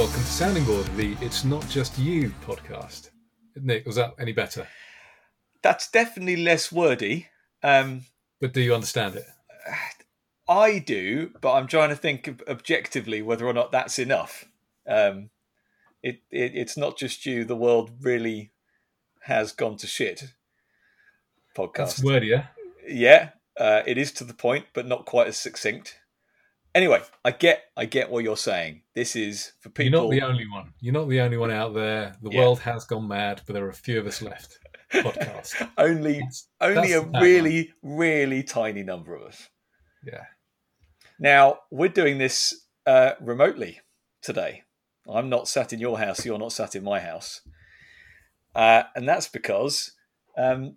welcome to Sounding Board, the It's Not Just You podcast. Nick, was that any better? That's definitely less wordy. Um, But do you understand it? I do, but I'm trying to think objectively whether or not that's enough. Um, it, it it's not just you. The world really has gone to shit. Podcast. That's wordier. yeah, uh, it is to the point, but not quite as succinct. Anyway, I get I get what you're saying. This is for people. You're not the only one. You're not the only one out there. The Yeah. world has gone mad, but there are a few of us left. Podcast. only That's- only a that's tagline. really really tiny number of us. Yeah. Now we're doing this uh, remotely today. I'm not sat in your house. You're not sat in my house, uh, and that's because um,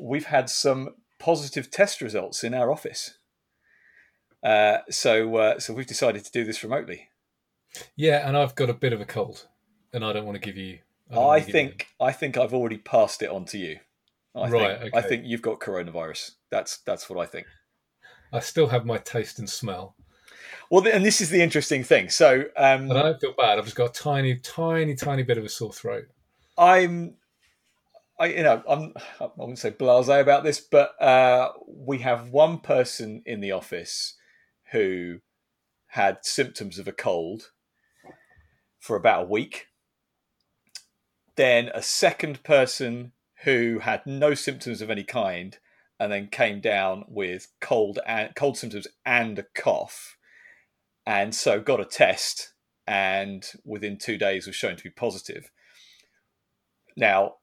we've had some positive test results in our office. Uh, so, uh, so we've decided to do this remotely. Yeah, and I've got a bit of a cold, and I don't want to give you. don't I give you- think I think I've already passed it on to you. I Right, Think, I think you've got coronavirus. That's that's what I think. I still have my taste and smell, Well, and this is the interesting thing. So, um, but I don't feel bad. I've just got a tiny, tiny, tiny bit of a sore throat. I'm, I you know I'm I wouldn't say blasé about this, but uh, we have one person in the office who had symptoms of a cold for about a week. Then a second person who had no symptoms of any kind, and then came down with cold and cold symptoms and a cough, and so got a test, and within two days was shown to be positive. Now,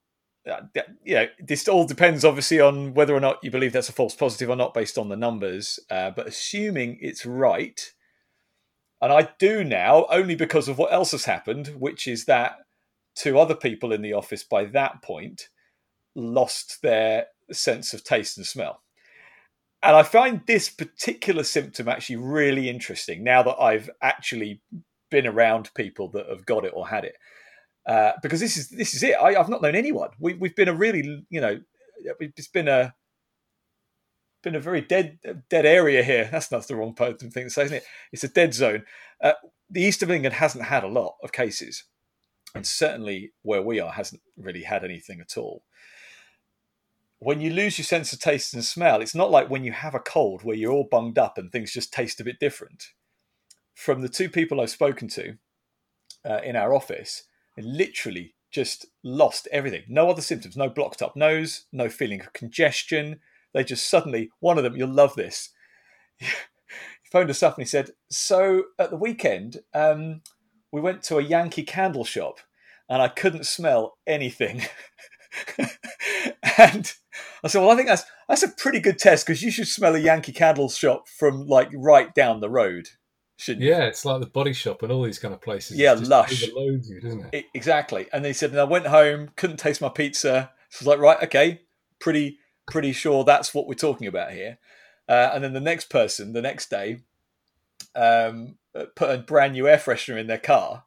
uh, know, this all depends obviously on whether or not you believe that's a false positive or not based on the numbers. Uh, but assuming it's right, and I do now only because of what else has happened, which is that two other people in the office by that point lost their sense of taste and smell. And I find this particular symptom actually really interesting now that I've actually been around people that have got it or had it uh, because this is this is it. I, I've not known anyone. We, we've been a really, you know, it's been a been a very dead dead area here. That's not the wrong thing to say, isn't it? It's a dead zone. Uh, the east of England hasn't had a lot of cases, and certainly where we are hasn't really had anything at all. When you lose your sense of taste and smell, it's not like when you have a cold where you're all bunged up and things just taste a bit different. From the two people I've spoken to uh, in our office, literally just lost everything. No other symptoms, no blocked up nose, no feeling of congestion. They just suddenly, one of them, you'll love this. he phoned us up and he said, So at the weekend, um, we went to a Yankee candle shop and I couldn't smell anything. and I said, Well, I think that's that's a pretty good test because you should smell a Yankee candle shop from like right down the road, shouldn't you? Yeah, it's like the body shop and all these kind of places. Yeah, It lush. Overloads you, doesn't it? E- exactly. And they said, and I went home, couldn't taste my pizza. So I was like, right, okay, pretty, pretty sure that's what we're talking about here. Uh, and then the next person, the next day, um, uh, put a brand new air freshener in their car.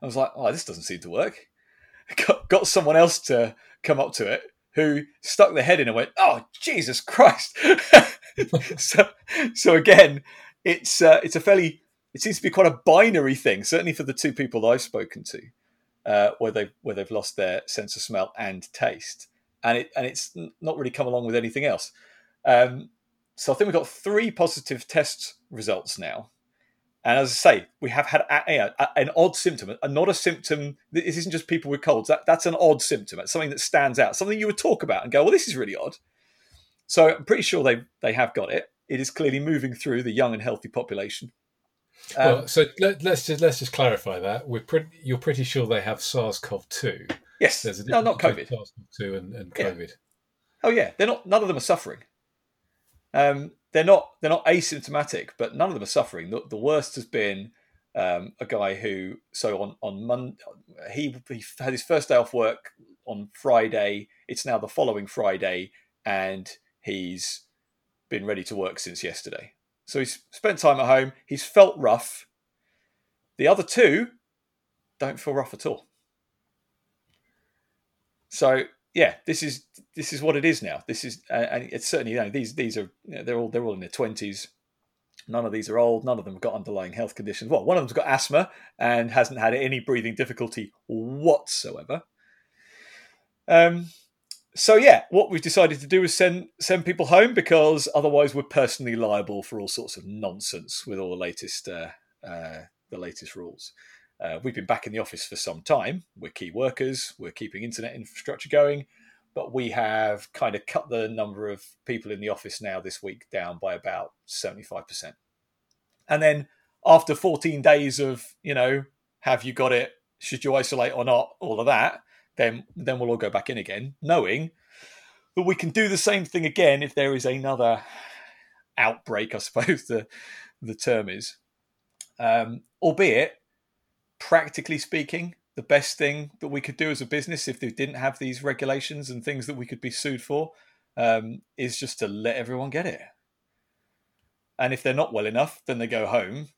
I was like, oh, this doesn't seem to work. Got, got someone else to come up to it who stuck their head in and went, oh, Jesus Christ. so, so again, it's uh, it's a fairly it seems to be quite a binary thing, certainly for the two people that I've spoken to, uh, where they where they've lost their sense of smell and taste, and it and it's not really come along with anything else. Um, so I think we've got three positive test results now, and as I say, we have had a, a- a- an odd symptom, and not a symptom. This isn't just people with colds. That that's an odd symptom. It's something that stands out, something you would talk about and go, "Well, this is really odd." So I'm pretty sure they they have got it. It is clearly moving through the young and healthy population. Um, well, so let, let's just let's just clarify that we're pretty. You're pretty sure they have SARS-CoV-2. yes, There's a no, not COVID. SARS-CoV-2 and, and Yeah. COVID. Oh yeah, they're not. None of them are suffering. Um, they're not. They're not asymptomatic, but none of them are suffering. The, the worst has been um, a guy who. So on on Monday, he he had his first day off work on Friday. It's now the following Friday, and he's been ready to work since yesterday. So he's spent time at home. He's felt rough. The other two don't feel rough at all. So yeah, this is this is what it is now. This is and it's certainly you know these these are you know, they're all they're all in their twenties. None of these are old. None of them have got underlying health conditions. Well, one of them's got asthma and hasn't had any breathing difficulty whatsoever. Um, so yeah, what we've decided to do is send send people home because otherwise we're personally liable for all sorts of nonsense with all the latest uh, uh, the latest rules. Uh, we've been back in the office for some time. We're key workers. We're keeping internet infrastructure going, but we have kind of cut the number of people in the office now this week down by about seventy five percent. And then after fourteen days of you know, have you got it? Should you isolate or not? All of that then then we'll all go back in again, knowing that we can do the same thing again if there is another outbreak. I suppose the the term is, um, albeit practically speaking, the best thing that we could do as a business if they didn't have these regulations and things that we could be sued for um, is just to let everyone get it. And if they're not well enough, then they go home.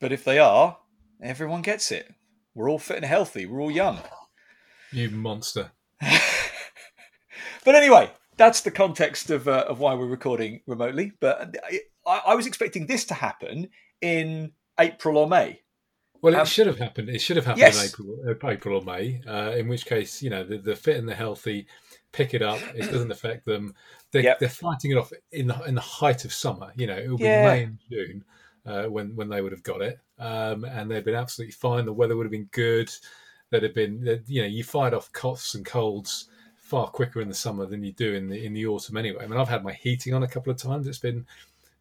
But if they are, everyone gets it. We're all fit and healthy. We're all young. You monster. but anyway, that's the context of uh, of why we're recording remotely. But I, I, was expecting this to happen in April or May. Well, it um, should have happened. It should have happened yes. in April, uh, April or May. Uh, in which case, you know, the, the, fit and the healthy pick it up. It doesn't affect them. They're, yep. they're fighting it off in the in the height of summer. You know, it will be yeah. May and June uh, when when they would have got it, um, and they've been absolutely fine. The weather would have been good that have been that, you know you fight off coughs and colds far quicker in the summer than you do in the in the autumn anyway. I mean, I've had my heating on a couple of times. It's been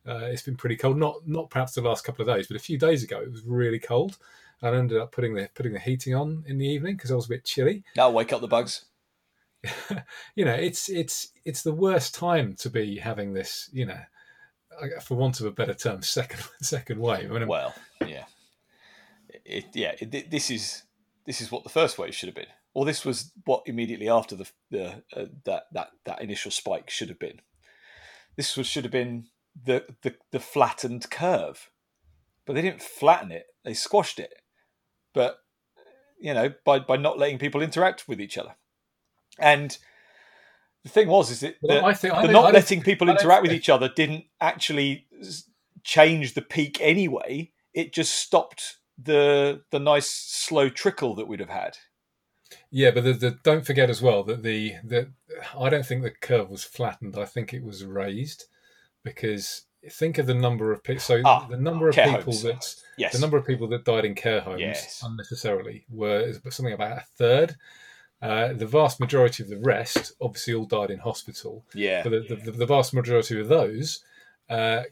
uh, it's been pretty cold. Not not perhaps the last couple of days, but a few days ago it was really cold. I ended up putting the putting the heating on in the evening because I was a bit chilly. That'll wake up the bugs. you know, it's it's it's the worst time to be having this. You know, for want of a better term, second second wave. I mean, well, yeah, it, yeah. It, this is this is what the first wave should have been, or this was what immediately after the, the uh, that that that initial spike should have been. This was should have been the, the the flattened curve, but they didn't flatten it; they squashed it. But you know, by by not letting people interact with each other, and the thing was is that well, the, think, the not letting people interact with each other didn't actually change the peak anyway. It just stopped the the nice slow trickle that we'd have had. Yeah, but the, the, don't forget as well that the the I don't think the curve was flattened. I think it was raised because think of the number of people. So ah, the number of people homes. that yes. the number of people that died in care homes yes. unnecessarily were something about a third. Uh, the vast majority of the rest obviously all died in hospital. Yeah, but the, the, the vast majority of those uh,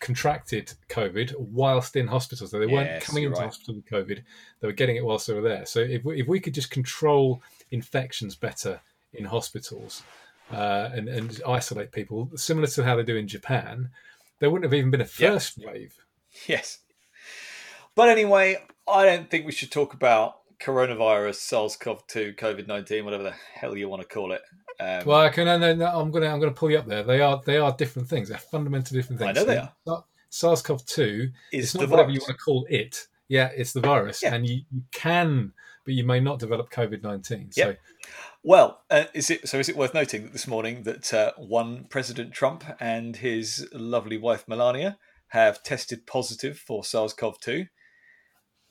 contracted COVID whilst in hospital. So they weren't coming into right. hospital with COVID; they were getting it whilst they were there. So if we, if we could just control infections better in hospitals uh, and and isolate people, similar to how they do in Japan, there wouldn't have even been a first yep. wave. Yes, but anyway, I don't think we should talk about coronavirus, SARS-CoV-2, COVID-19, whatever the hell you want to call it. Um, well, I can. No, no, I'm gonna. I'm gonna pull you up there. They are. They are different things. They're fundamentally different things. I know they are. SARS-CoV-2 is it's not whatever virus. you want to call it. Yeah, it's the virus, yeah. and you, you can, but you may not develop COVID-19. So. Yep. Well, uh, is it so? Is it worth noting that this morning that uh, one President Trump and his lovely wife Melania have tested positive for SARS-CoV-2,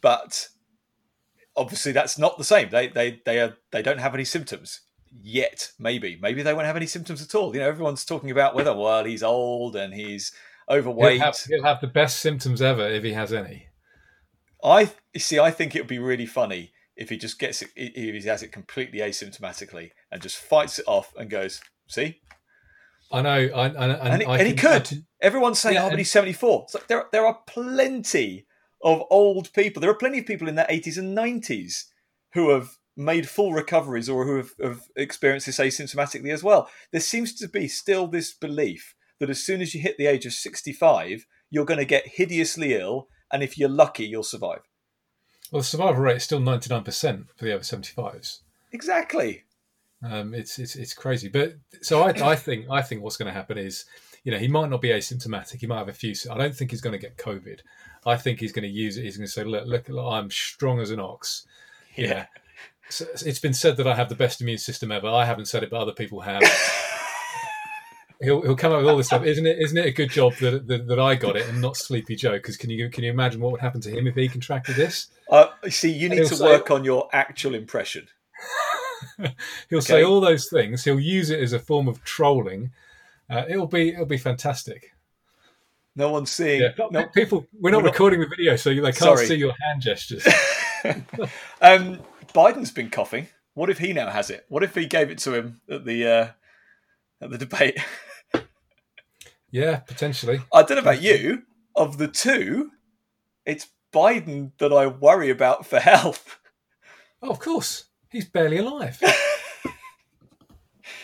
but obviously that's not the same. They they they are they don't have any symptoms yet. Maybe, maybe they won't have any symptoms at all. You know, everyone's talking about whether well he's old and he's overweight. He'll have, he'll have the best symptoms ever if he has any. I see. I think it would be really funny if he just gets it, if he has it completely asymptomatically and just fights it off and goes, "See." I know, I, I, and, I and he could. Can, Everyone's saying, yeah, "Oh, but he's 74." It's like there, there are plenty of old people. There are plenty of people in their 80s and 90s who have made full recoveries or who have, have, experienced this asymptomatically as well. There seems to be still this belief that as soon as you hit the age of 65, you're going to get hideously ill, and if you're lucky, you'll survive. Well, the survival rate is still 99% for the over 75s. Exactly. Um, it's, it's it's crazy, but so I, I think I think what's going to happen is, you know, he might not be asymptomatic. He might have a few. I don't think he's going to get COVID. I think he's going to use it. He's going to say, "Look, look, look I'm strong as an ox." Yeah. yeah it's been said that I have the best immune system ever. I haven't said it, but other people have. he'll he'll come up with all this stuff. Isn't it? Isn't it a good job that that, that I got it and not Sleepy Joe? Because can you can you imagine what would happen to him if he contracted this? Uh, see, you need to say, work on your actual impression. he'll okay. say all those things. He'll use it as a form of trolling. Uh, it'll be it'll be fantastic. No one's seeing. Yeah, no, people. We're not we're recording not, the video, so they can't sorry. see your hand gestures. um, Biden's been coughing. What if he now has it? What if he gave it to him at the uh, at the debate? yeah, potentially. I don't know about you. Of the two, it's Biden that I worry about for health. Oh, of course, he's barely alive.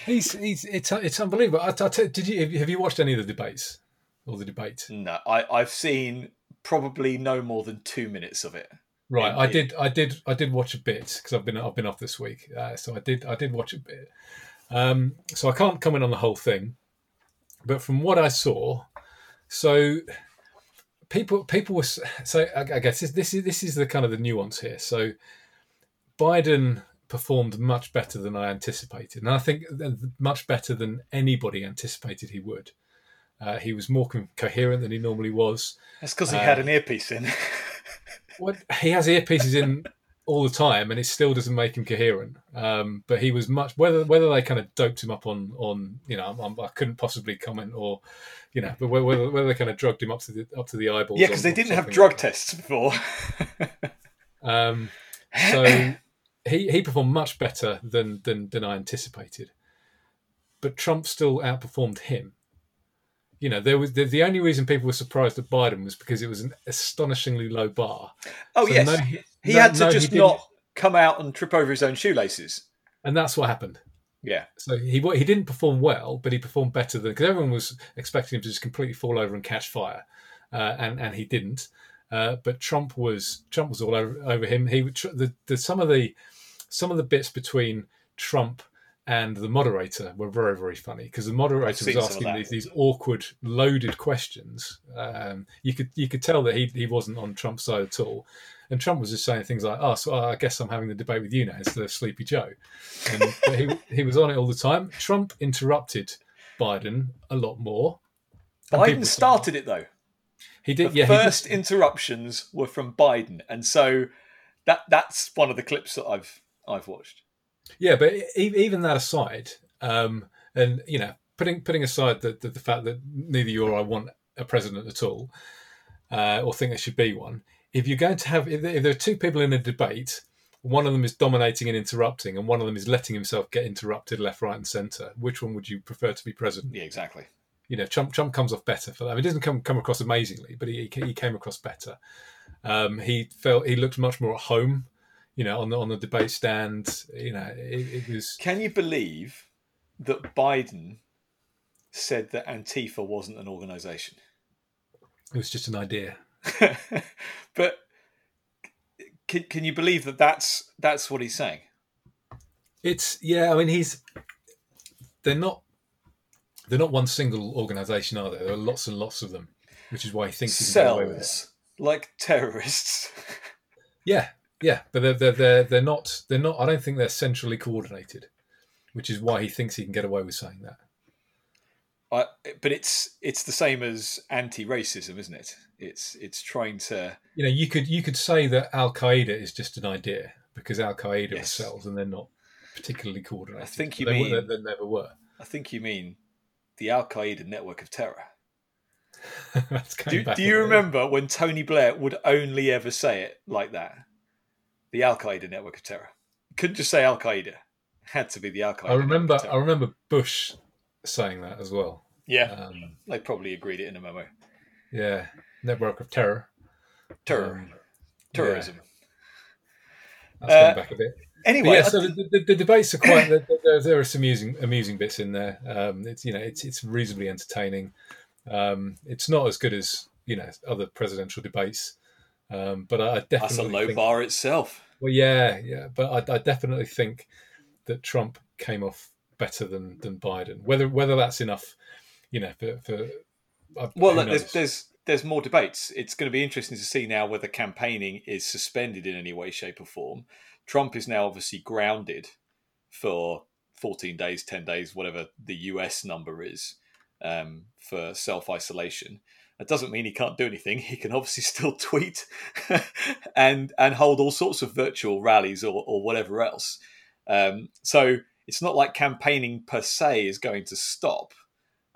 He's he's it's it's unbelievable. I, I t- did you have you watched any of the debates or the debate? No, I I've seen probably no more than two minutes of it. Right, I did, I did, I did watch a bit because I've been, I've been off this week, uh, so I did, I did watch a bit. Um, so I can't comment on the whole thing, but from what I saw, so people, people were so I guess this, this is this is the kind of the nuance here. So Biden performed much better than I anticipated, and I think much better than anybody anticipated he would. Uh, he was more co- coherent than he normally was. That's because he uh, had an earpiece in. What he has earpieces in all the time, and it still doesn't make him coherent. Um, but he was much whether whether they kind of doped him up on on you know I'm, I could not possibly comment or you know, but whether, whether they kind of drugged him up to the up to the eyeballs. Yeah, because they didn't have drug like tests before. um, so he he performed much better than than than I anticipated, but Trump still outperformed him you know, there was the, the, only reason people were surprised at Biden was because it was an astonishingly low bar. Oh so yes, no, he, he no, had to no, just not come out and trip over his own shoelaces, and that's what happened. Yeah. So he he didn't perform well, but he performed better than because everyone was expecting him to just completely fall over and catch fire, uh, and and he didn't. Uh, but Trump was Trump was all over, over him. He the, the some of the some of the bits between Trump and the moderator were very very funny because the moderator was asking these, these awkward loaded questions. Um, you could you could tell that he, he wasn't on trump's side at all. And trump was just saying things like oh so i guess i'm having the debate with you now instead of sleepy joe. And he, he was on it all the time. Trump interrupted biden a lot more. Biden started it though he did the yeah first interruptions were from biden and so that that's one of the clips that i've i've watched yeah, but even that aside, um, and you know, putting putting aside the, the, the fact that neither you or I want a president at all, uh, or think there should be one, if you're going to have, if there, if there are two people in a debate, one of them is dominating and interrupting, and one of them is letting himself get interrupted left, right, and centre, which one would you prefer to be president? Yeah, exactly. You know, Trump Trump comes off better for that. I mean, he doesn't come come across amazingly, but he he came across better. Um, he felt he looked much more at home you know, on the on the debate stand. You know, it, it was. Can you believe that Biden said that Antifa wasn't an organisation? It was just an idea. but can, can you believe that that's that's what he's saying? It's yeah. I mean, he's they're not they're not one single organisation, are they? There are lots and lots of them, which is why he thinks he can get away with it. like terrorists. yeah, yeah, but they're, they're they're they're not they're not. I don't think they're centrally coordinated, which is why he thinks he can get away with saying that. I, but it's it's the same as anti-racism, isn't it? It's it's trying to. You know, you could you could say that Al Qaeda is just an idea because Al Qaeda yes. are cells and they're not particularly coordinated. I think you they, mean they, they never were. I think you mean the Al Qaeda network of terror. do, do you remember when Tony Blair would only ever say it like that? the Al Qaeda network of terror. couldn't just say Al Qaeda; had to be the Al Qaeda. I remember. I remember Bush saying that as well. Yeah, um, they probably agreed it in a memo. Yeah, network of terror. Terror. Um, Terrorism. Yeah. That's uh, going back a bit. Anyway, yeah, so the, the, the, debates are quite. there, there, are some amusing, amusing bits in there. Um, it's you know, it's it's reasonably entertaining. Um, it's not as good as you know other presidential debates, um, but I definitely that's a low think, bar itself. Well, yeah, yeah, but I, I, definitely think that Trump came off better than than Biden. Whether whether that's enough, you know, for, for uh, well, look, there's, there's there's more debates. It's going to be interesting to see now whether campaigning is suspended in any way, shape, or form. Trump is now obviously grounded for 14 days, 10 days, whatever the US number is. um, for self isolation. That doesn't mean he can't do anything. He can obviously still tweet and and hold all sorts of virtual rallies or, or whatever else. Um, so it's not like campaigning per se is going to stop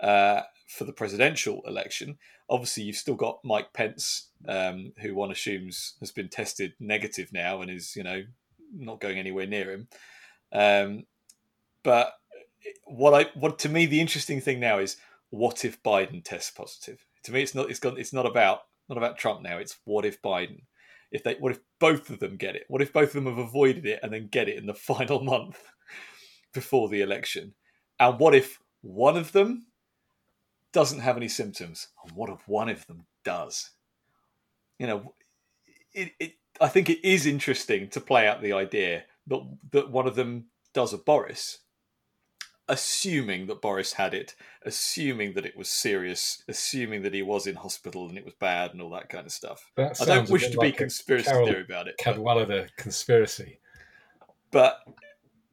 uh, for the presidential election. Obviously, you've still got Mike Pence, um, who one assumes has been tested negative now and is, you know, not going anywhere near him. Um, but what I what to me the interesting thing now is what if Biden tests positive? To me, it's not it's got it's not about not about Trump now. It's what if Biden? If they what if both of them get it? What if both of them have avoided it and then get it in the final month before the election? And what if one of them doesn't have any symptoms? And what if one of them does? You know, it, it I think it is interesting to play out the idea that that one of them does a Boris, assuming that Boris had it, assuming that it was serious, assuming that he was in hospital and it was bad and all that kind of stuff. I don't wish to like be conspiracy Carole theory about it. Cadwalladr conspiracy. But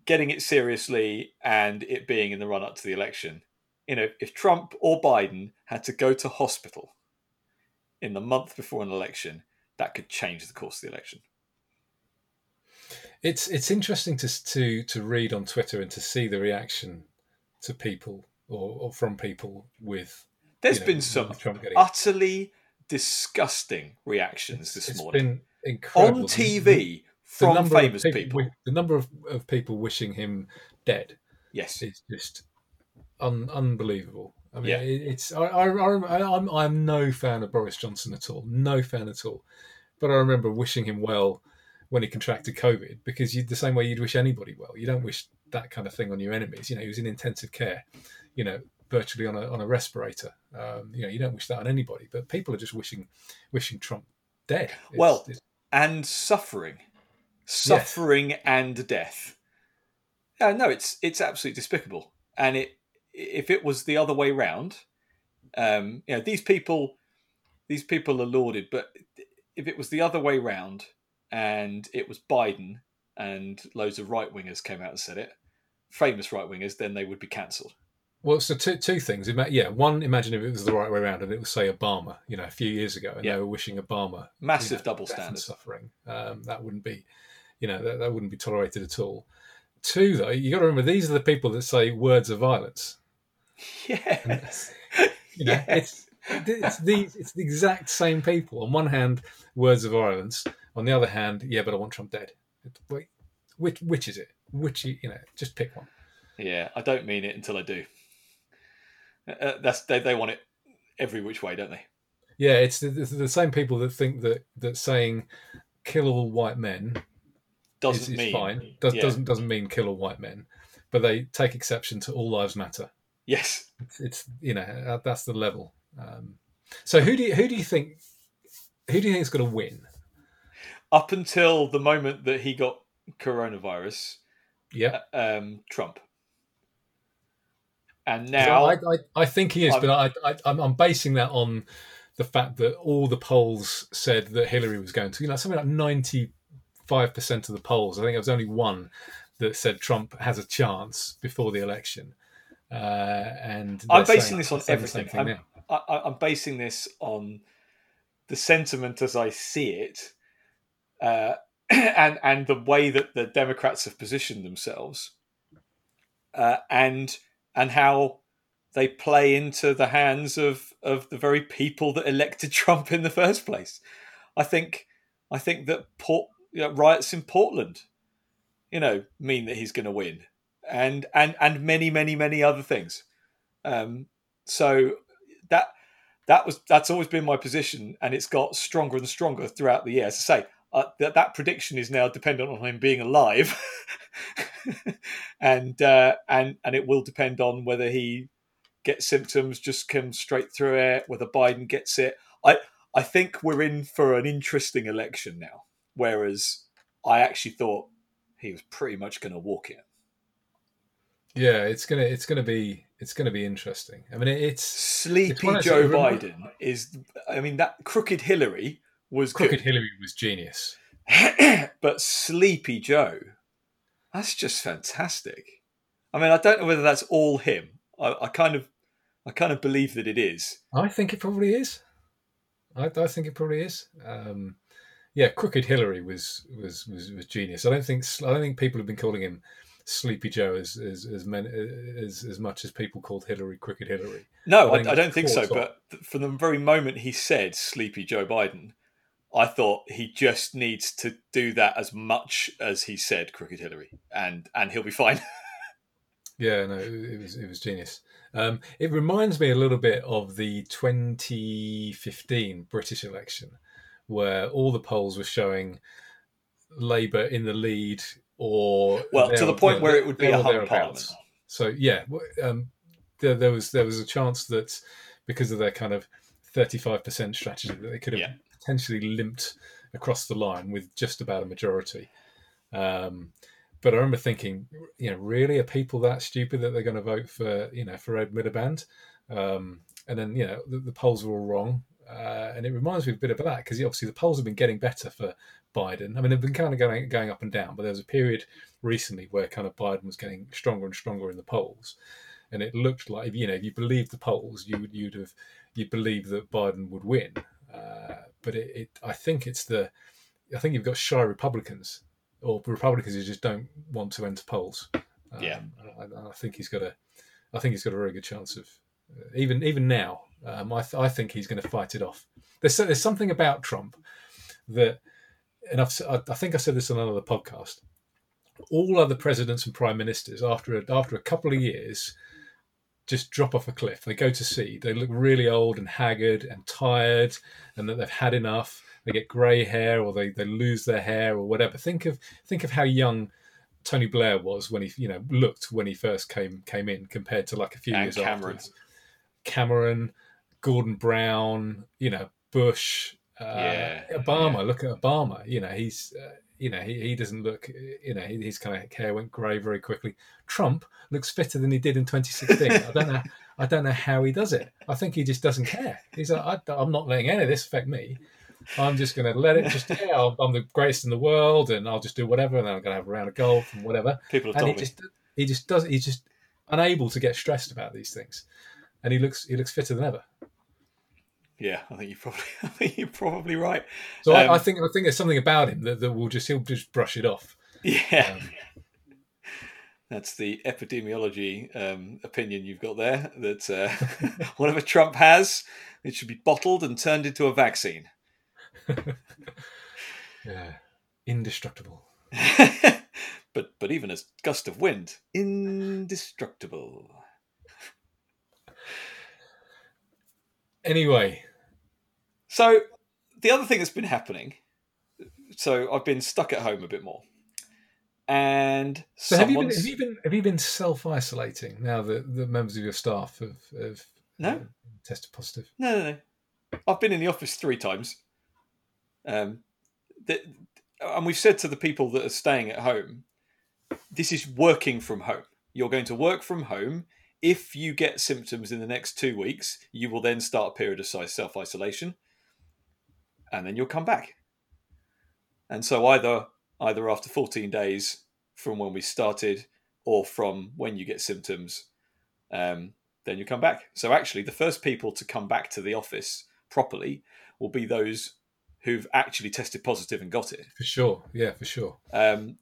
getting it seriously and it being in the run up to the election, you know, if Trump or Biden had to go to hospital in the month before an election, that could change the course of the election. It's it's interesting to to to read on Twitter and to see the reaction to people or, or from people with. There's you know, been some utterly disgusting reactions this it's morning. Been incredible. on TV from famous people. people. The number of, of people wishing him dead. Yes, is just un, unbelievable. I mean, yeah. it's I, I, I I'm I'm no fan of Boris Johnson at all, no fan at all. But I remember wishing him well when he contracted COVID because you the same way you'd wish anybody well. You don't wish that kind of thing on your enemies. You know, he was in intensive care, you know, virtually on a on a respirator. Um, you know, you don't wish that on anybody. But people are just wishing wishing Trump dead. It's, well, it's, and suffering, suffering yes. and death. Uh, no, it's it's absolutely despicable. And it if it was the other way round, um, you know, these people, these people are lauded, but if it was the other way round and it was Biden and loads of right wingers came out and said it, famous right wingers, then they would be cancelled. Well, so two two things. Yeah, one. Imagine if it was the right way around, and it was say Obama, you know, a few years ago, and yeah. they were wishing Obama massive you know, double standard suffering. Um, that wouldn't be, you know, that, that wouldn't be tolerated at all. Two, though, you got to remember these are the people that say words of violence. Yes. you know, yes. it's it's these it's the exact same people. On one hand, words of violence. On the other hand, yeah, but I want Trump dead. Wait, which which is it? Which you know, just pick one. Yeah, I don't mean it until I do. Uh, uh that's they, they want it every which way, don't they? Yeah, it's the, the same people that think that that saying "kill all white men" doesn't is, is mean fine. Does, yeah. Doesn't doesn't mean kill all white men, but they take exception to all lives matter. Yes, it's, it's you know that's the level. Um, so who do you, who do you think who do you think is going to win? Up until the moment that he got coronavirus, yeah, uh, um, Trump. And now, I, I, I, think he is, I'm, but I, I, I'm basing that on the fact that all the polls said that Hillary was going to, you know, something like ninety five percent of the polls. I think there was only one that said Trump has a chance before the election. Uh, and I'm basing this on everything. I'm, I, am basing this on the sentiment as I see it, uh, and and the way that the Democrats have positioned themselves, uh, and and how they play into the hands of of the very people that elected Trump in the first place. I think I think that Port, you know, riots in Portland, you know, mean that he's going to win and and and many many many other things. Um, so that that was that's always been my position, and it's got stronger and stronger throughout the year. As I say, uh, that that prediction is now dependent on him being alive, and uh, and and it will depend on whether he gets symptoms, just comes straight through it, whether Biden gets it. I I think we're in for an interesting election now, whereas I actually thought he was pretty much going to walk in. Yeah, it's gonna it's gonna be it's gonna be interesting. I mean, it's sleepy it's Joe Biden is. I mean, that crooked Hillary was crooked good. Hillary was genius, but sleepy Joe, that's just fantastic. I mean, I don't know whether that's all him. I, I kind of I kind of believe that it is. I think it probably is. I, I think it probably is. Um, yeah, Crooked Hillary was, was was was genius. I don't think I don't think people have been calling him Sleepy Joe as as as, men, as, as much as people called Hillary Crooked Hillary. No, I, I, I don't think so. But from the very moment he said Sleepy Joe Biden, I thought he just needs to do that as much as he said Crooked Hillary, and and he'll be fine. yeah, no, it was it was genius. Um, it reminds me a little bit of the 2015 British election, where all the polls were showing Labour in the lead, or well, to the point where it would be a hung parliament. So yeah, um, there, there, was there was a chance that because of their kind of 35% strategy that they could have yeah potentially limped across the line with just about a majority. Um, but I remember thinking, you know, really are people that stupid that they're going to vote for, you know, for Ed Miliband? Um, and then, you know, the, the polls were all wrong. Uh, and it reminds me a bit of that because obviously the polls have been getting better for Biden. I mean, they've been kind of going going up and down, but there was a period recently where kind of Biden was getting stronger and stronger in the polls, and it looked like you know if you believed the polls, you would you'd have you believe that Biden would win. Uh, but it, it, I think it's the, I think you've got shy Republicans or Republicans who just don't want to enter polls. Um, yeah, I, I, think he's got a, I think he's got a very good chance of, uh, even even now. Um, I, th- I think he's going to fight it off. There's there's something about Trump that, and I've, I think I said this on another podcast. All other presidents and prime ministers, after a, after a couple of years, just drop off a cliff. They go to sea. They look really old and haggard and tired, and that they've had enough. They get grey hair, or they, they lose their hair, or whatever. Think of think of how young Tony Blair was when he you know looked when he first came came in, compared to like a few and years Cameron. afterwards. Cameron, Gordon Brown, you know Bush, uh, yeah, Obama. Yeah. Look at Obama. You know he's uh, you know, he, he doesn't look, you know, his kind of hair went grey very quickly. Trump looks fitter than he did in 2016. I don't know, I don't know how he does it. I think he just doesn't care. He's like, I, am not letting any of this affect me. I'm just going to let it just, yeah, I'm the greatest in the world and I'll just do whatever. And then I'm going to have a round of golf and whatever. People have and told he me. just, he just does, he's just unable to get stressed about these things. And he looks, he looks fitter than ever. Yeah, I think you probably, I think you're probably right. So um, I, I, um, think, I think there's something about him that, that will just, he'll just brush it off. Yeah. Um, That's the epidemiology um, opinion you've got there. That uh, whatever Trump has, it should be bottled and turned into a vaccine. yeah, indestructible. but but even a gust of wind, indestructible. Anyway, so the other thing that's been happening, so I've been stuck at home a bit more, and so have you been have you been have you been self isolating now that the members of your staff have, have no uh, tested positive? No, no, no. I've been in the office three times. Um, that, and we've said to the people that are staying at home, this is working from home. You're going to work from home if you get symptoms in the next two weeks, you will then start a period of self isolation, and then you'll come back. And so either either after 14 days from when we started, or from when you get symptoms, um, then you come back. So actually, the first people to come back to the office properly will be those who've actually tested positive and got it. For sure, yeah, for sure. Um,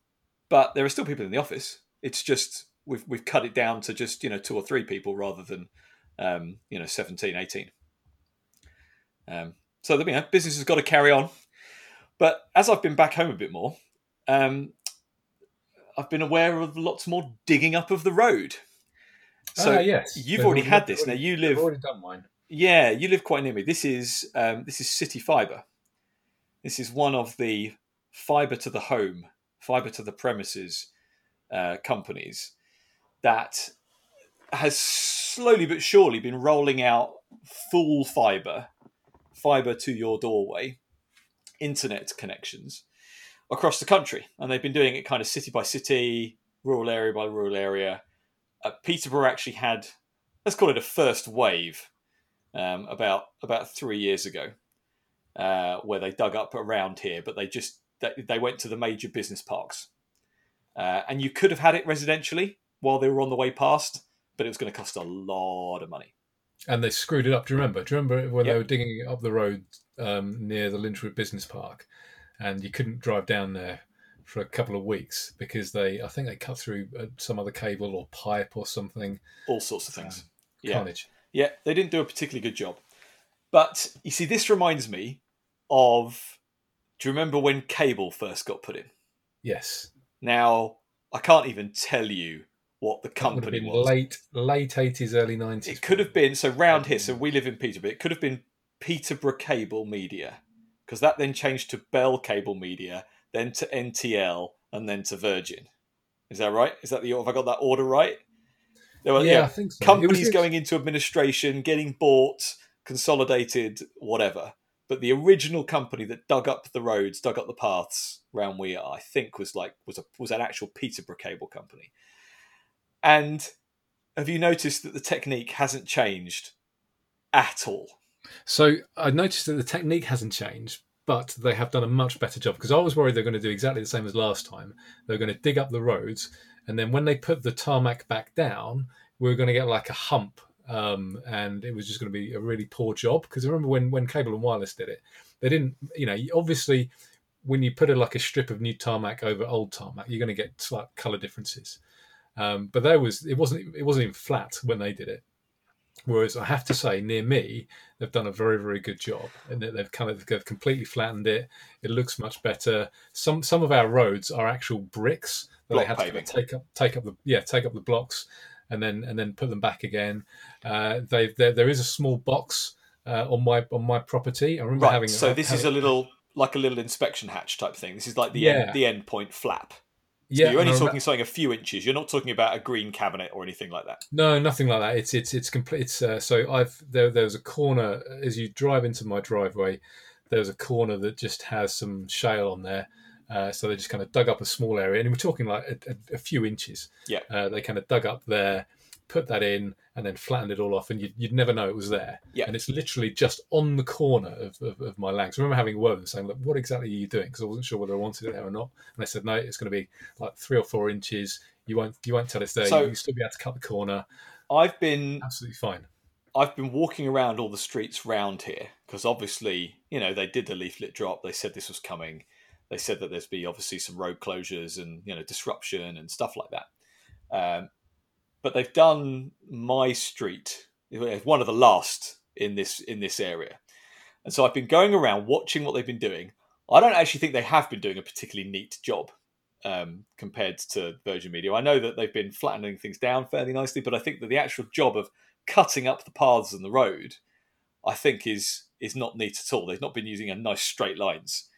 but there are still people in the office. It's just we've we've cut it down to just you know two or three people rather than um, you know 17, 18. Um, so the you know, business has got to carry on. But as I've been back home a bit more, um, I've been aware of lots more digging up of the road. So uh, yes, you've already, already had this. Already, now you live. already done mine. Yeah, you live quite near me. This is um, this is CityFibre. This is one of the fibre to the home, fibre to the premises uh, companies that has slowly but surely been rolling out full fiber, fiber to your doorway, internet connections across the country. And they've been doing it kind of city by city, rural area by rural area. Uh, Peterborough actually had, let's call it a first wave, um, about about three years ago, uh, where they dug up around here, but they just they, they went to the major business parks, uh, and you could have had it residentially, while they were on the way past, but it was going to cost a lot of money. And they screwed it up. Do you remember? Do you remember when yep. they were digging up the road um, near the Lynchwood Business Park, and you couldn't drive down there for a couple of weeks because they, I think they cut through uh, some other cable or pipe or something. All sorts of things. Um, yeah. Carnage. Yeah, they didn't do a particularly good job. But you see, this reminds me of. Do you remember when cable first got put in? Yes. Now I can't even tell you what the company was. Late late eighties, early nineties. It could have been so round here. So um, we live in Peterborough. It could have been Peterborough Cable Media because that then changed to Bell Cable Media, then to NTL, and then to Virgin. Is that right? Is that the have I got that order right? There were, yeah, yeah, I think so. Companies going into administration, getting bought, consolidated, whatever. But the original company that dug up the roads, dug up the paths around we are, I think was like was a was an actual Peterborough cable company. And have you noticed that the technique hasn't changed at all? So I noticed that the technique hasn't changed, but they have done a much better job because I was worried they're going to do exactly the same as last time. They're going to dig up the roads, and then when they put the tarmac back down, we are going to get like a hump, um, and it was just going to be a really poor job. Because I remember when when Cable and Wireless did it, they didn't, you know, obviously when you put a, like a strip of new tarmac over old tarmac, you're going to get slight color differences. Um, but there was it wasn't it wasn't even flat when they did it. Whereas I have to say, near me, they've done a very, very good job, and they've kind of they've completely flattened it. It looks much better. Some some of our roads are actual bricks that Block they had paving. to take up take up the yeah take up the blocks and then and then put them back again. Uh, they there is a small box uh, on my on my property. I remember right. having so this having, is a little like a little inspection hatch type thing. This is like the yeah. end, the end point flap. So yeah, you're only talking something a few inches. You're not talking about a green cabinet or anything like that. No, nothing like that. It's it's it's complete. It's uh, so I've there there's a corner as you drive into my driveway. There's a corner that just has some shale on there. Uh, so they just kind of dug up a small area, and we're talking like a, a, a few inches. Yeah. Uh, they kind of dug up there, put that in, and then flattened it all off, and you'd, you'd never know it was there. Yeah. And it's literally just on the corner of, of, of my legs. I remember having a word with them saying, "Look, what exactly are you doing?" Because I wasn't sure whether I wanted it there or not. And they said, "No, it's going to be like three or four inches. You won't you won't tell us there. So, you still be able to cut the corner." I've been absolutely fine. I've been walking around all the streets round here because obviously, you know, they did the leaflet drop. They said this was coming. They said that there's be obviously some road closures and you know disruption and stuff like that. Um, but they've done my street, one of the last in this in this area, and so I've been going around watching what they've been doing. I don't actually think they have been doing a particularly neat job um, compared to Virgin Media. I know that they've been flattening things down fairly nicely, but I think that the actual job of cutting up the paths and the road, I think is is not neat at all. They've not been using a nice straight lines.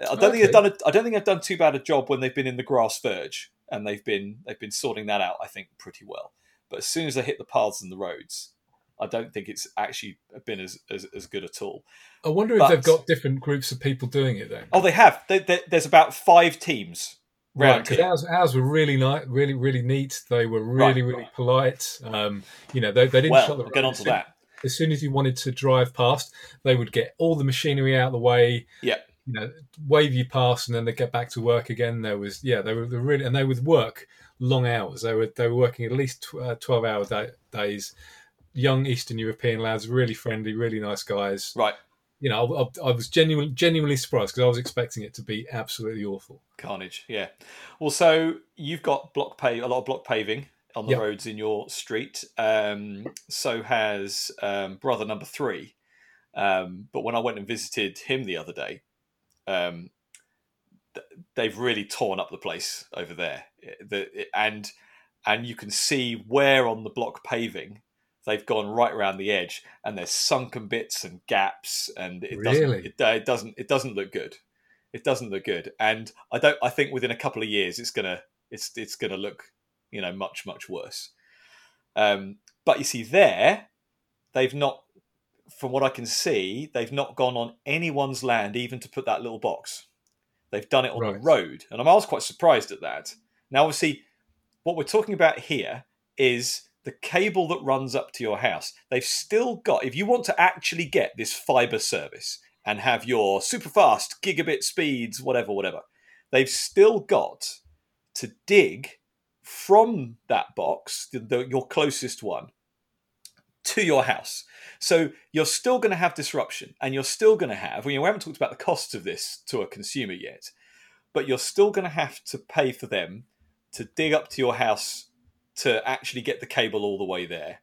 I don't okay. think they've done. A, I don't think they've done too bad a job when they've been in the grass verge and they've been they've been sorting that out. I think pretty well. But as soon as they hit the paths and the roads, I don't think it's actually been as as, as good at all. I wonder but, if they've got different groups of people doing it then. Oh, they have. They, they, there's about five teams. Right, because ours, ours were really nice, really, really neat. They were really, right, really right. polite. Um, you know, they, they didn't well, shut the get onto that. As soon as you wanted to drive past, they would get all the machinery out of the way. Yeah you know wave you past and then they get back to work again. There was yeah they were, really and they would work long hours. They were they were working at least uh, 12 hour day, days. Young eastern european lads really friendly really nice guys. Right. You know i, I was genuinely genuinely surprised because i was expecting it to be absolutely awful. Carnage yeah. Well so you've got block pave a lot of block paving on the yep. roads in your street. Um, so has um, brother number three. Um, but when i went and visited him the other day um, they've really torn up the place over there. The, and and you can see where on the block paving they've gone right around the edge, and there's sunken bits and gaps, and it really? doesn't it, it, doesn't it doesn't look good. It doesn't look good, and I don't. I think within a couple of years, it's gonna it's it's gonna look you know much much worse. Um, but you see, there they've not from what I can see, they've not gone on anyone's land even to put that little box. They've done it on right. the road. And I was quite surprised at that. Now, obviously, what we're talking about here is the cable that runs up to your house. They've still got, if you want to actually get this fiber service and have your super fast gigabit speeds, whatever, whatever, they've still got to dig from that box, the, the, your closest one, to your house. So you're still going to have disruption and you're still going to have, well, you we haven't talked about the costs of this to a consumer yet, but you're still going to have to pay for them to dig up to your house to actually get the cable all the way there.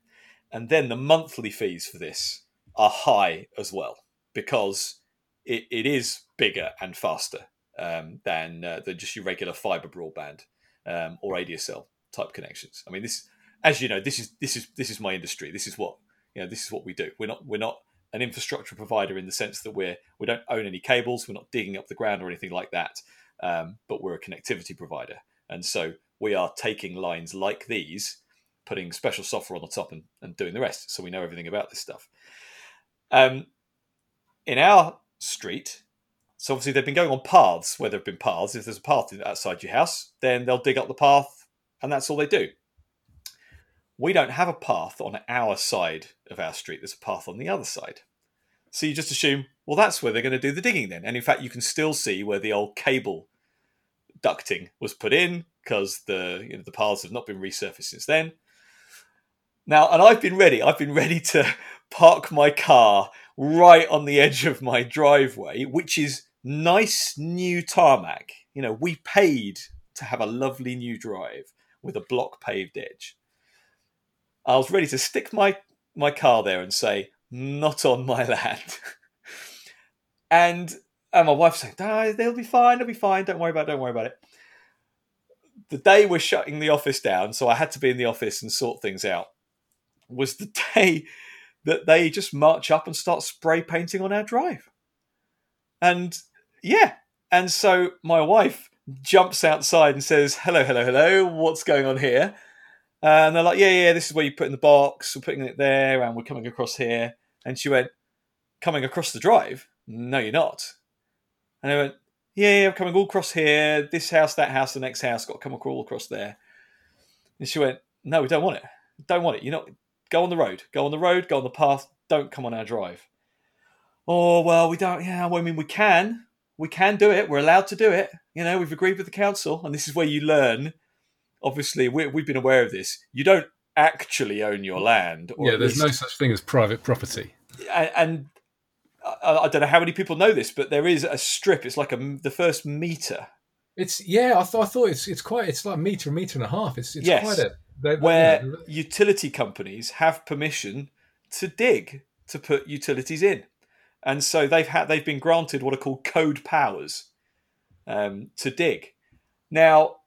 And then the monthly fees for this are high as well because it, it is bigger and faster um, than, uh, than just your regular fiber broadband um, or ADSL type connections. I mean, this, as you know, this is this is this is my industry. This is what you know. This is what we do. We're not we're not an infrastructure provider in the sense that we're we don't own any cables. We're not digging up the ground or anything like that. Um, but we're a connectivity provider, and so we are taking lines like these, putting special software on the top, and, and doing the rest. So we know everything about this stuff. Um, in our street, so obviously they've been going on paths where there have been paths. If there's a path outside your house, then they'll dig up the path, and that's all they do. We don't have a path on our side of our street. There's a path on the other side. So you just assume, well, that's where they're going to do the digging then. And in fact, you can still see where the old cable ducting was put in because the you know, the paths have not been resurfaced since then. Now, and I've been ready. I've been ready to park my car right on the edge of my driveway, which is nice new tarmac. You know, we paid to have a lovely new drive with a block paved edge. I was ready to stick my, my car there and say, not on my land. and, and my wife saying, oh, they'll be fine, they'll be fine, don't worry about it, don't worry about it. The day we're shutting the office down, so I had to be in the office and sort things out, was the day that they just march up and start spray painting on our drive. And yeah, and so my wife jumps outside and says, "Hello, hello, hello. What's going on here?" Uh, and they're like, "Yeah, yeah. This is where you put in the box. We're putting it there, and we're coming across here." And she went, "Coming across the drive? No, you're not." And I went, "Yeah, yeah. I'm coming all across here. This house, that house, the next house. Got to come all across there." And she went, "No, we don't want it. Don't want it. You're not. Go on the road. Go on the road. Go on the path. Don't come on our drive." Oh well, we don't. Yeah, well, I mean, we can we can do it. We're allowed to do it. You know, we've agreed with the council, and this is where you learn. Obviously, we, have been aware of this. You don't actually own your land. yeah, there's least, no such thing as private property. And, and I, I, don't know how many people know this, but there is a strip. It's like a the first meter. It's yeah. I, th- I thought it's it's quite. It's like a meter, a meter and a half. It's it's yes, quite a they're, where you know, utility companies have permission to dig to put utilities in and so they've had they've been granted what are called code powers um, to dig. Now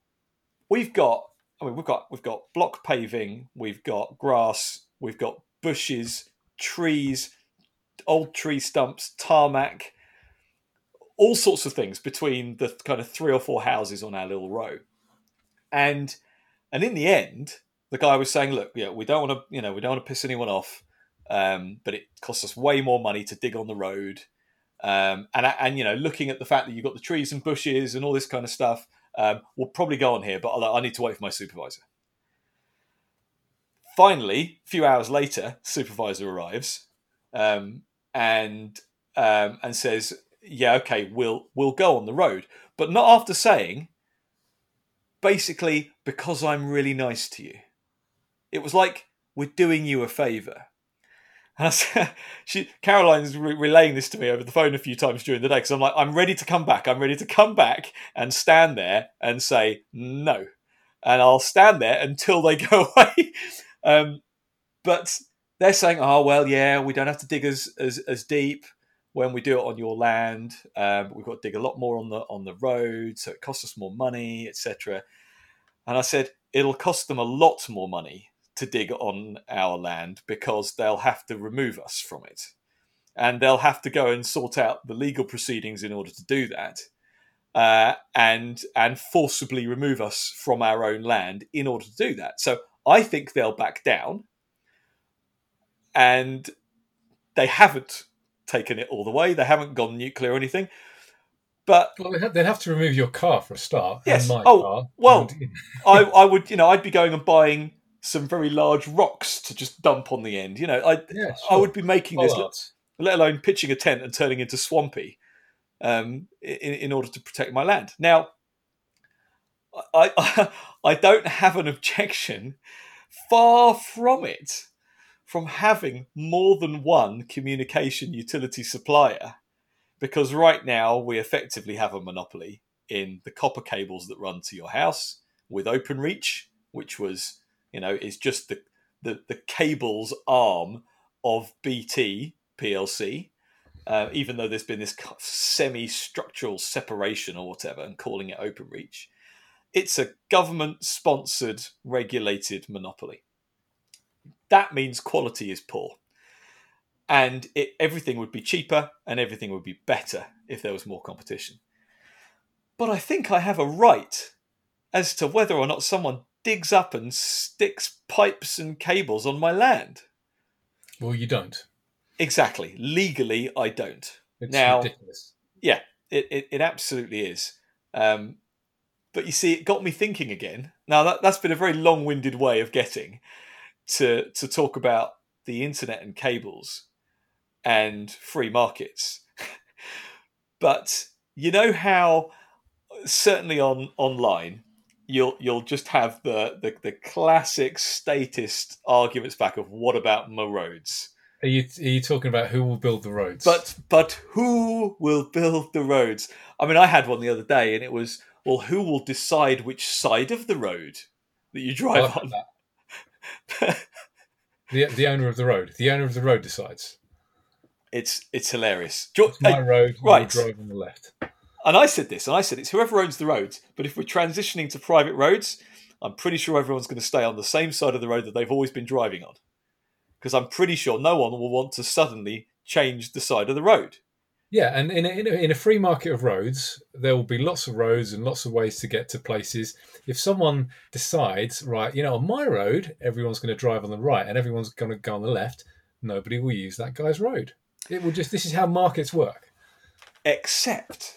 we've got I mean we've got we've got block paving, we've got grass, we've got bushes, trees, old tree stumps, tarmac, all sorts of things between the kind of three or four houses on our little row, and and in the end, the guy was saying, look, yeah, we don't want to you know we don't want to piss anyone off. Um, but it costs us way more money to dig on the road. Um, and and you know, looking at the fact that you've got the trees and bushes and all this kind of stuff, um, we'll probably go on here. But I'll, I need to wait for my supervisor. Finally, a few hours later, supervisor arrives um, and um, and says, "Yeah, okay, we'll we'll go on the road, but not after saying." Basically, because I'm really nice to you. It was like we're doing you a favor. And I, said, she, Caroline's re- relaying this to me over the phone a few times during the day because I'm like, I'm ready to come back. I'm ready to come back and stand there and say no, and I'll stand there until they go away. um, but they're saying, oh well, yeah, we don't have to dig as as, as deep when we do it on your land. Um, we've got to dig a lot more on the on the road, so it costs us more money, etc. And I said, it'll cost them a lot more money to dig on our land because they'll have to remove us from it. And they'll have to go and sort out the legal proceedings in order to do that. Uh, and and forcibly remove us from our own land in order to do that. So I think they'll back down, and they haven't taken it all the way. They haven't gone nuclear or anything. But well, they'd have to remove your car for a start. Yes. oh, car. well, I, I would, you know, I'd be going and buying some very large rocks to just dump on the end. You know, I yeah, sure. I would be making this, let, let, alone pitching a tent and turning into swampy, um, in, in order to protect my land. Now, I, I I don't have an objection. Far from it. from having more than one communication utility supplier because right now we effectively have a monopoly in the copper cables that run to your house with OpenReach, which was, you know, is just the, the, the cables arm of BT PLC. Uh, even though there's been this semi-structural separation or whatever, and calling it OpenReach, it's a government-sponsored, regulated monopoly. That means quality is poor and it, everything would be cheaper and everything would be better if there was more competition. But I think I have a right as to whether or not someone digs up and sticks pipes and cables on my land. Well, you don't. Exactly. Legally, I don't. It's now, ridiculous. Yeah, it, it, it absolutely is. Um, but you see, it got me thinking again. Now, that, that's been a very long winded way of getting to, to talk about the internet and cables and free markets. but you know how certainly on online you'll you'll just have the, the, the classic statist arguments back of what about my roads? Are you are you talking about who will build the roads? But but who will build the roads? I mean, I had one the other day, and it was well, who will decide which side of the road that you drive on? the the owner of the road. The owner of the road decides. It's it's hilarious. It's my uh, road. Right, drive on the left. And I said this, and I said it's whoever owns the roads. But if we're transitioning to private roads, I'm pretty sure everyone's going to stay on the same side of the road that they've always been driving on, because I'm pretty sure no one will want to suddenly change the side of the road. Yeah, and in a, in, a, in a free market of roads, there will be lots of roads and lots of ways to get to places. If someone decides, right, you know, on my road, everyone's going to drive on the right and everyone's going to go on the left, nobody will use that guy's road. It will just. This is how markets work. Except,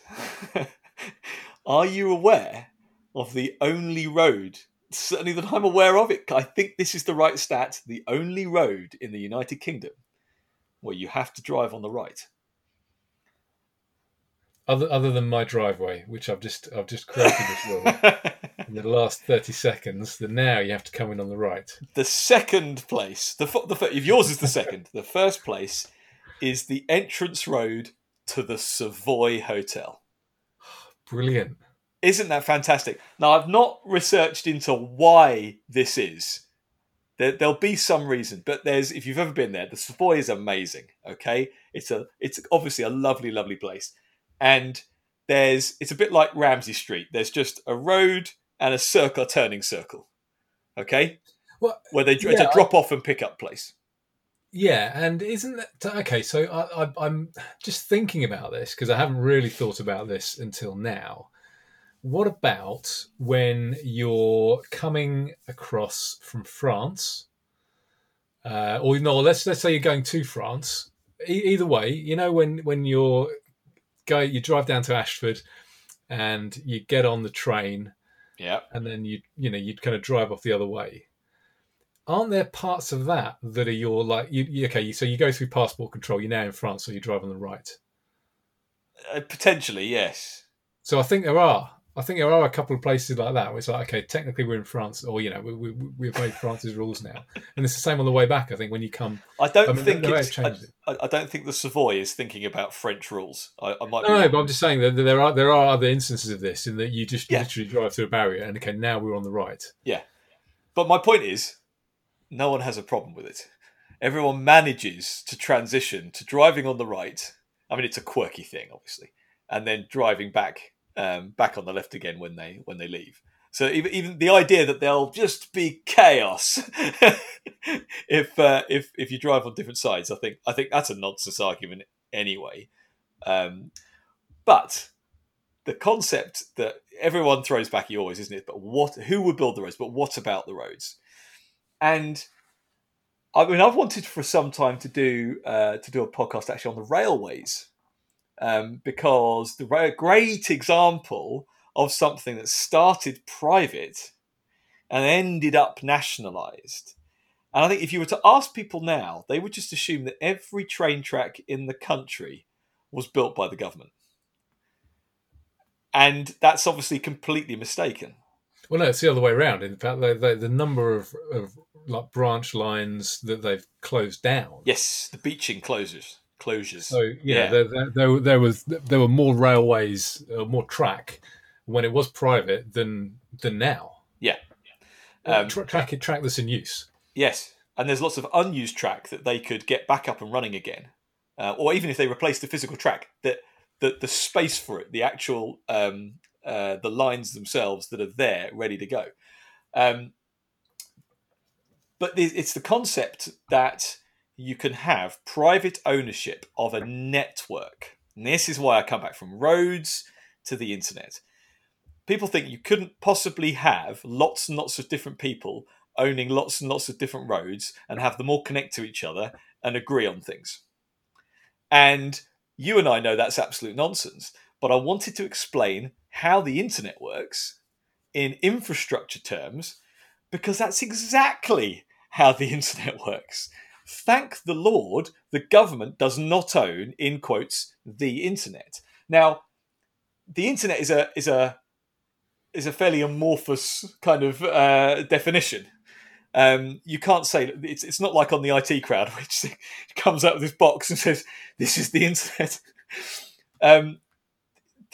are you aware of the only road? Certainly, that I'm aware of it. I think this is the right stat. The only road in the United Kingdom where you have to drive on the right. Other, other than my driveway, which I've just I've just created this rule in the last thirty seconds, that now you have to come in on the right. The second place, the, the if yours is the second, the first place is the entrance road to the Savoy Hotel. Brilliant. Isn't that fantastic? Now, I've not researched into why this is. There, will be some reason, but there's if you've ever been there, the Savoy is amazing. Okay, it's a it's obviously a lovely, lovely place, and there's it's a bit like Ramsay Street. There's just a road and a circle, a turning circle. Okay, well, where they yeah, it's a drop off and pick up place. Yeah, and isn't that okay? So I, am just thinking about this because I haven't really thought about this until now. What about when you're coming across from France, uh, or no? Let's let's say you're going to France. E- either way, you know when when you're go you drive down to Ashford, and you get on the train, yeah, and then you you know you'd kind of drive off the other way aren't there parts of that that are your like you, you, okay so you go through passport control you're now in france so you drive on the right? Uh, potentially yes. So i think there are i think there are a couple of places like that where it's like okay technically we're in france or you know we, we, we've made france's rules now. And it's the same on the way back i think when you come. I don't I mean, think it's, I, I, don't think the savoy is thinking about french rules. I, I might no but i'm just saying that there are there are other instances of this in that you just yeah. literally drive through a barrier and okay now we're on the right. Yeah. But my point is no one has a problem with it. Everyone manages to transition to driving on the right. I mean, it's a quirky thing, obviously, and then driving back um, back on the left again when they when they leave. So even, even the idea that there'll just be chaos if uh, if if you drive on different sides, I think I think that's a nonsense argument anyway. Um, but the concept that everyone throws back always, isn't it? But what? Who would build the roads? But what about the roads? And I mean, I've wanted for some time to do uh, to do a podcast actually on the railways um, because the a great example of something that started private and ended up nationalised. And I think if you were to ask people now, they would just assume that every train track in the country was built by the government. And that's obviously completely mistaken. Well, no, it's the other way around. In fact, the, the, the number of, of like branch lines that they've closed down. Yes, the Beeching closures. Closures. So yeah, yeah. There, there, there, there, was there were more railways, uh, more track when it was private than than now. Yeah, um, track track track that's in use. Yes, and there's lots of unused track that they could get back up and running again, uh, or even if they replace the physical track, that the the space for it, the actual um, uh, the lines themselves that are there ready to go. Um, but it's the concept that you can have private ownership of a network. And this is why I come back from roads to the internet. People think you couldn't possibly have lots and lots of different people owning lots and lots of different roads and have them all connect to each other and agree on things. And you and I know that's absolute nonsense, but I wanted to explain how the internet works in infrastructure terms because that's exactly how the internet works. Thank the Lord, the government does not own, in quotes, the internet. Now, the internet is a is a is a fairly amorphous kind of uh, definition. Um, you can't say it's it's not like on the IT crowd, which comes out of this box and says this is the internet. um,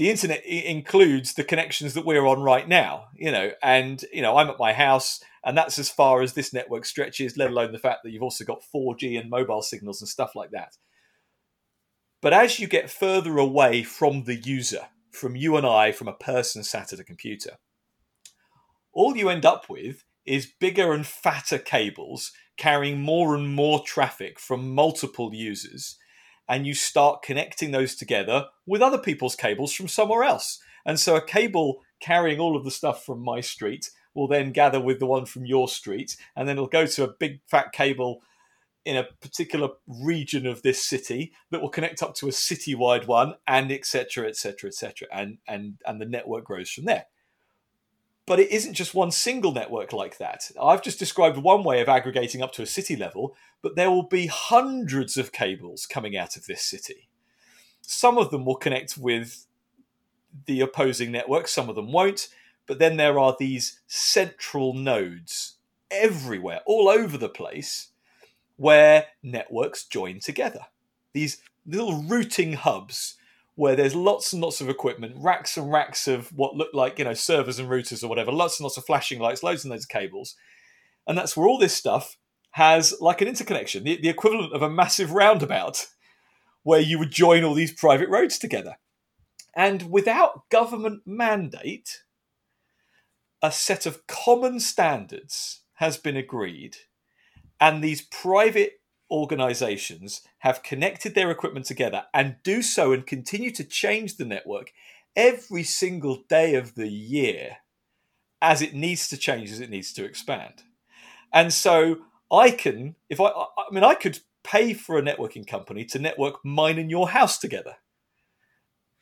the internet includes the connections that we're on right now, you know, and you know I'm at my house, and that's as far as this network stretches. Let alone the fact that you've also got 4G and mobile signals and stuff like that. But as you get further away from the user, from you and I, from a person sat at a computer, all you end up with is bigger and fatter cables carrying more and more traffic from multiple users. And you start connecting those together with other people's cables from somewhere else. And so a cable carrying all of the stuff from my street will then gather with the one from your street. And then it'll go to a big fat cable in a particular region of this city that will connect up to a citywide one and etc etc etc and and and the network grows from there but it isn't just one single network like that. I've just described one way of aggregating up to a city level, but there will be hundreds of cables coming out of this city. Some of them will connect with the opposing network, some of them won't, but then there are these central nodes everywhere, all over the place, where networks join together. These little routing hubs where there's lots and lots of equipment, racks and racks of what look like, you know, servers and routers or whatever, lots and lots of flashing lights, loads and loads of cables. And that's where all this stuff has like an interconnection, the, the equivalent of a massive roundabout where you would join all these private roads together. And without government mandate, a set of common standards has been agreed, and these private organizations have connected their equipment together and do so and continue to change the network every single day of the year as it needs to change, as it needs to expand. And so I can, if I, I mean, I could pay for a networking company to network mine and your house together.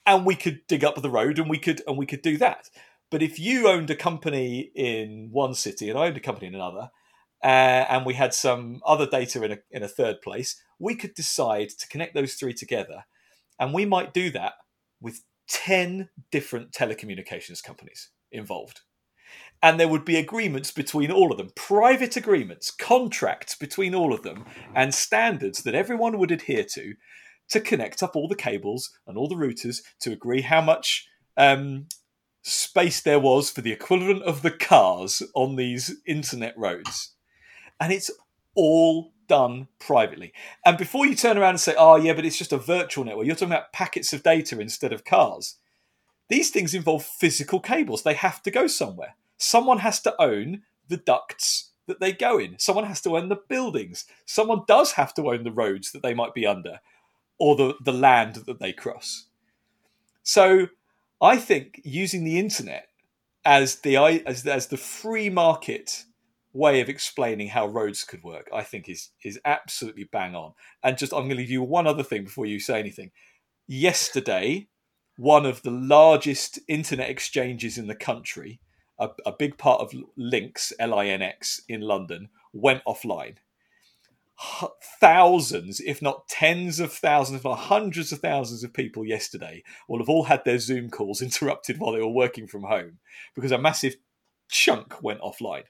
And we could dig up the road and we could and we could do that. But if you owned a company in one city and I owned a company in another, uh, and we had some other data in a, in a third place, we could decide to connect those three together. And we might do that with 10 different telecommunications companies involved. And there would be agreements between all of them, private agreements, contracts between all of them, and standards that everyone would adhere to to connect up all the cables and all the routers to agree how much um, space there was for the equivalent of the cars on these internet roads and it's all done privately. And before you turn around and say, oh, yeah, but it's just a virtual network, you're talking about packets of data instead of cars. These things involve physical cables, they have to go somewhere. Someone has to own the ducts that they go in, someone has to own the buildings, someone does have to own the roads that they might be under or the, the land that they cross. So I think using the internet as the as, as the free market way of explaining how roads could work, I think is is absolutely bang on. And just I'm going to leave you one other thing before you say anything. Yesterday, one of the largest internet exchanges in the country, a, a big part of LINX L I N X in London, went offline. Thousands, if not tens of thousands, if not hundreds of thousands of people yesterday will have all had their Zoom calls interrupted while they were working from home because a massive chunk went offline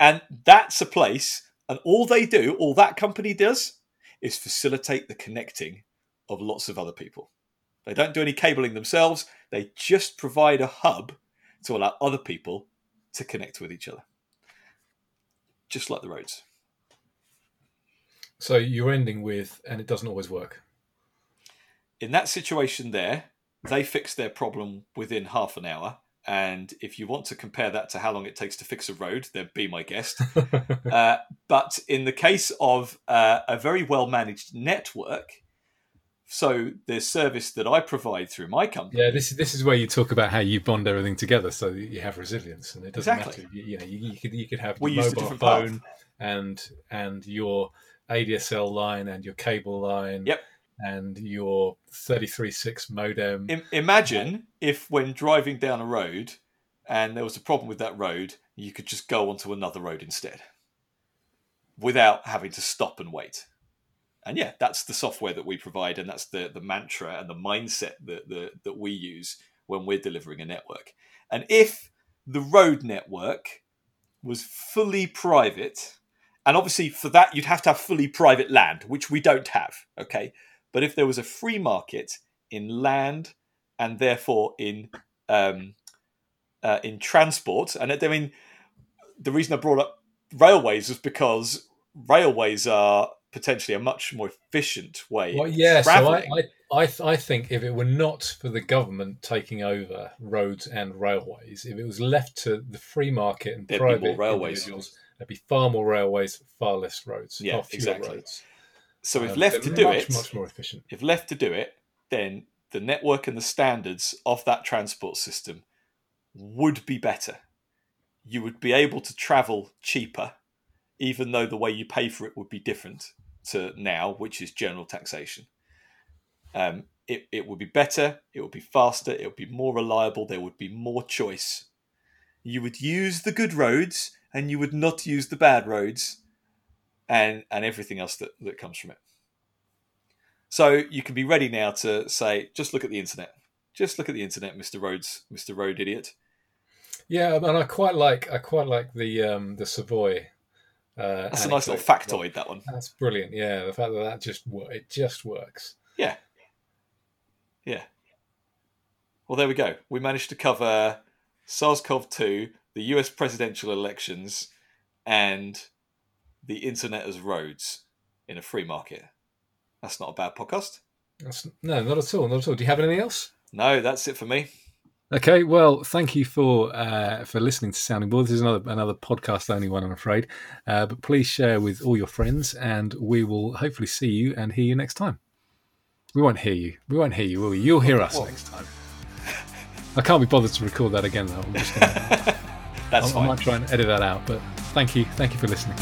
And that's a place, and all they do, all that company does, is facilitate the connecting of lots of other people. They don't do any cabling themselves, they just provide a hub to allow other people to connect with each other. Just like the roads. So you're ending with, and it doesn't always work. In that situation, there, they fix their problem within half an hour. And if you want to compare that to how long it takes to fix a road, then be my guest. uh, but in the case of uh, a very well managed network, so the service that I provide through my company. Yeah, this is this is where you talk about how you bond everything together so that you have resilience, and it doesn't exactly. matter. You, you know, you, you, could you could have we your mobile phone path. and and your ADSL line and your cable line. Yep. And your 33.6 modem. I- imagine if, when driving down a road, and there was a problem with that road, you could just go onto another road instead, without having to stop and wait and yeah, that's the software that we provide, and that's the the mantra and the mindset that the, that we use when we're delivering a network. And if the road network was fully private, and obviously for that you'd have to have fully private land, which we don't have. Okay, but if there was a free market in land and therefore in um, uh, in transport, and I mean the reason I brought up railways was because railways are potentially a much more efficient way. Well, yeah, so I, I, I, I, think if it were not for the government taking over roads and railways, if it was left to the free market and there'd private railways, there'd be far more railways, far less roads, yeah, exactly. Roads. So if um, left to do much, it, much more efficient. If left to do it, then the network and the standards of that transport system would be better. You would be able to travel cheaper even though the way you pay for it would be different to now, which is general taxation. Um, it, it would be better, it would be faster, it would be more reliable, there would be more choice. You would use the good roads and you would not use the bad roads and, and everything else that, that comes from it. So you can be ready now to say, just look at the internet. Just look at the internet, Mr. Rhodes, Mr. Road Idiot. Yeah, and I quite like I quite like the um, the Savoy uh, that's a nice little factoid. That one. That's brilliant. Yeah, the fact that that just it just works. Yeah. Yeah. Well, there we go. We managed to cover SARS-CoV-2, the U.S. presidential elections, and the internet as roads in a free market. That's not a bad podcast. That's, no, not at all. Not at all. Do you have anything else? No, that's it for me. Okay, well, thank you for uh, for listening to Sounding Board. This is another another podcast only one, I'm afraid. Uh, but please share with all your friends, and we will hopefully see you and hear you next time. We won't hear you. We won't hear you, will we? You'll hear us what? next time. I can't be bothered to record that again, though. I'm just gonna, That's I, fine. I might try and edit that out. But thank you, thank you for listening.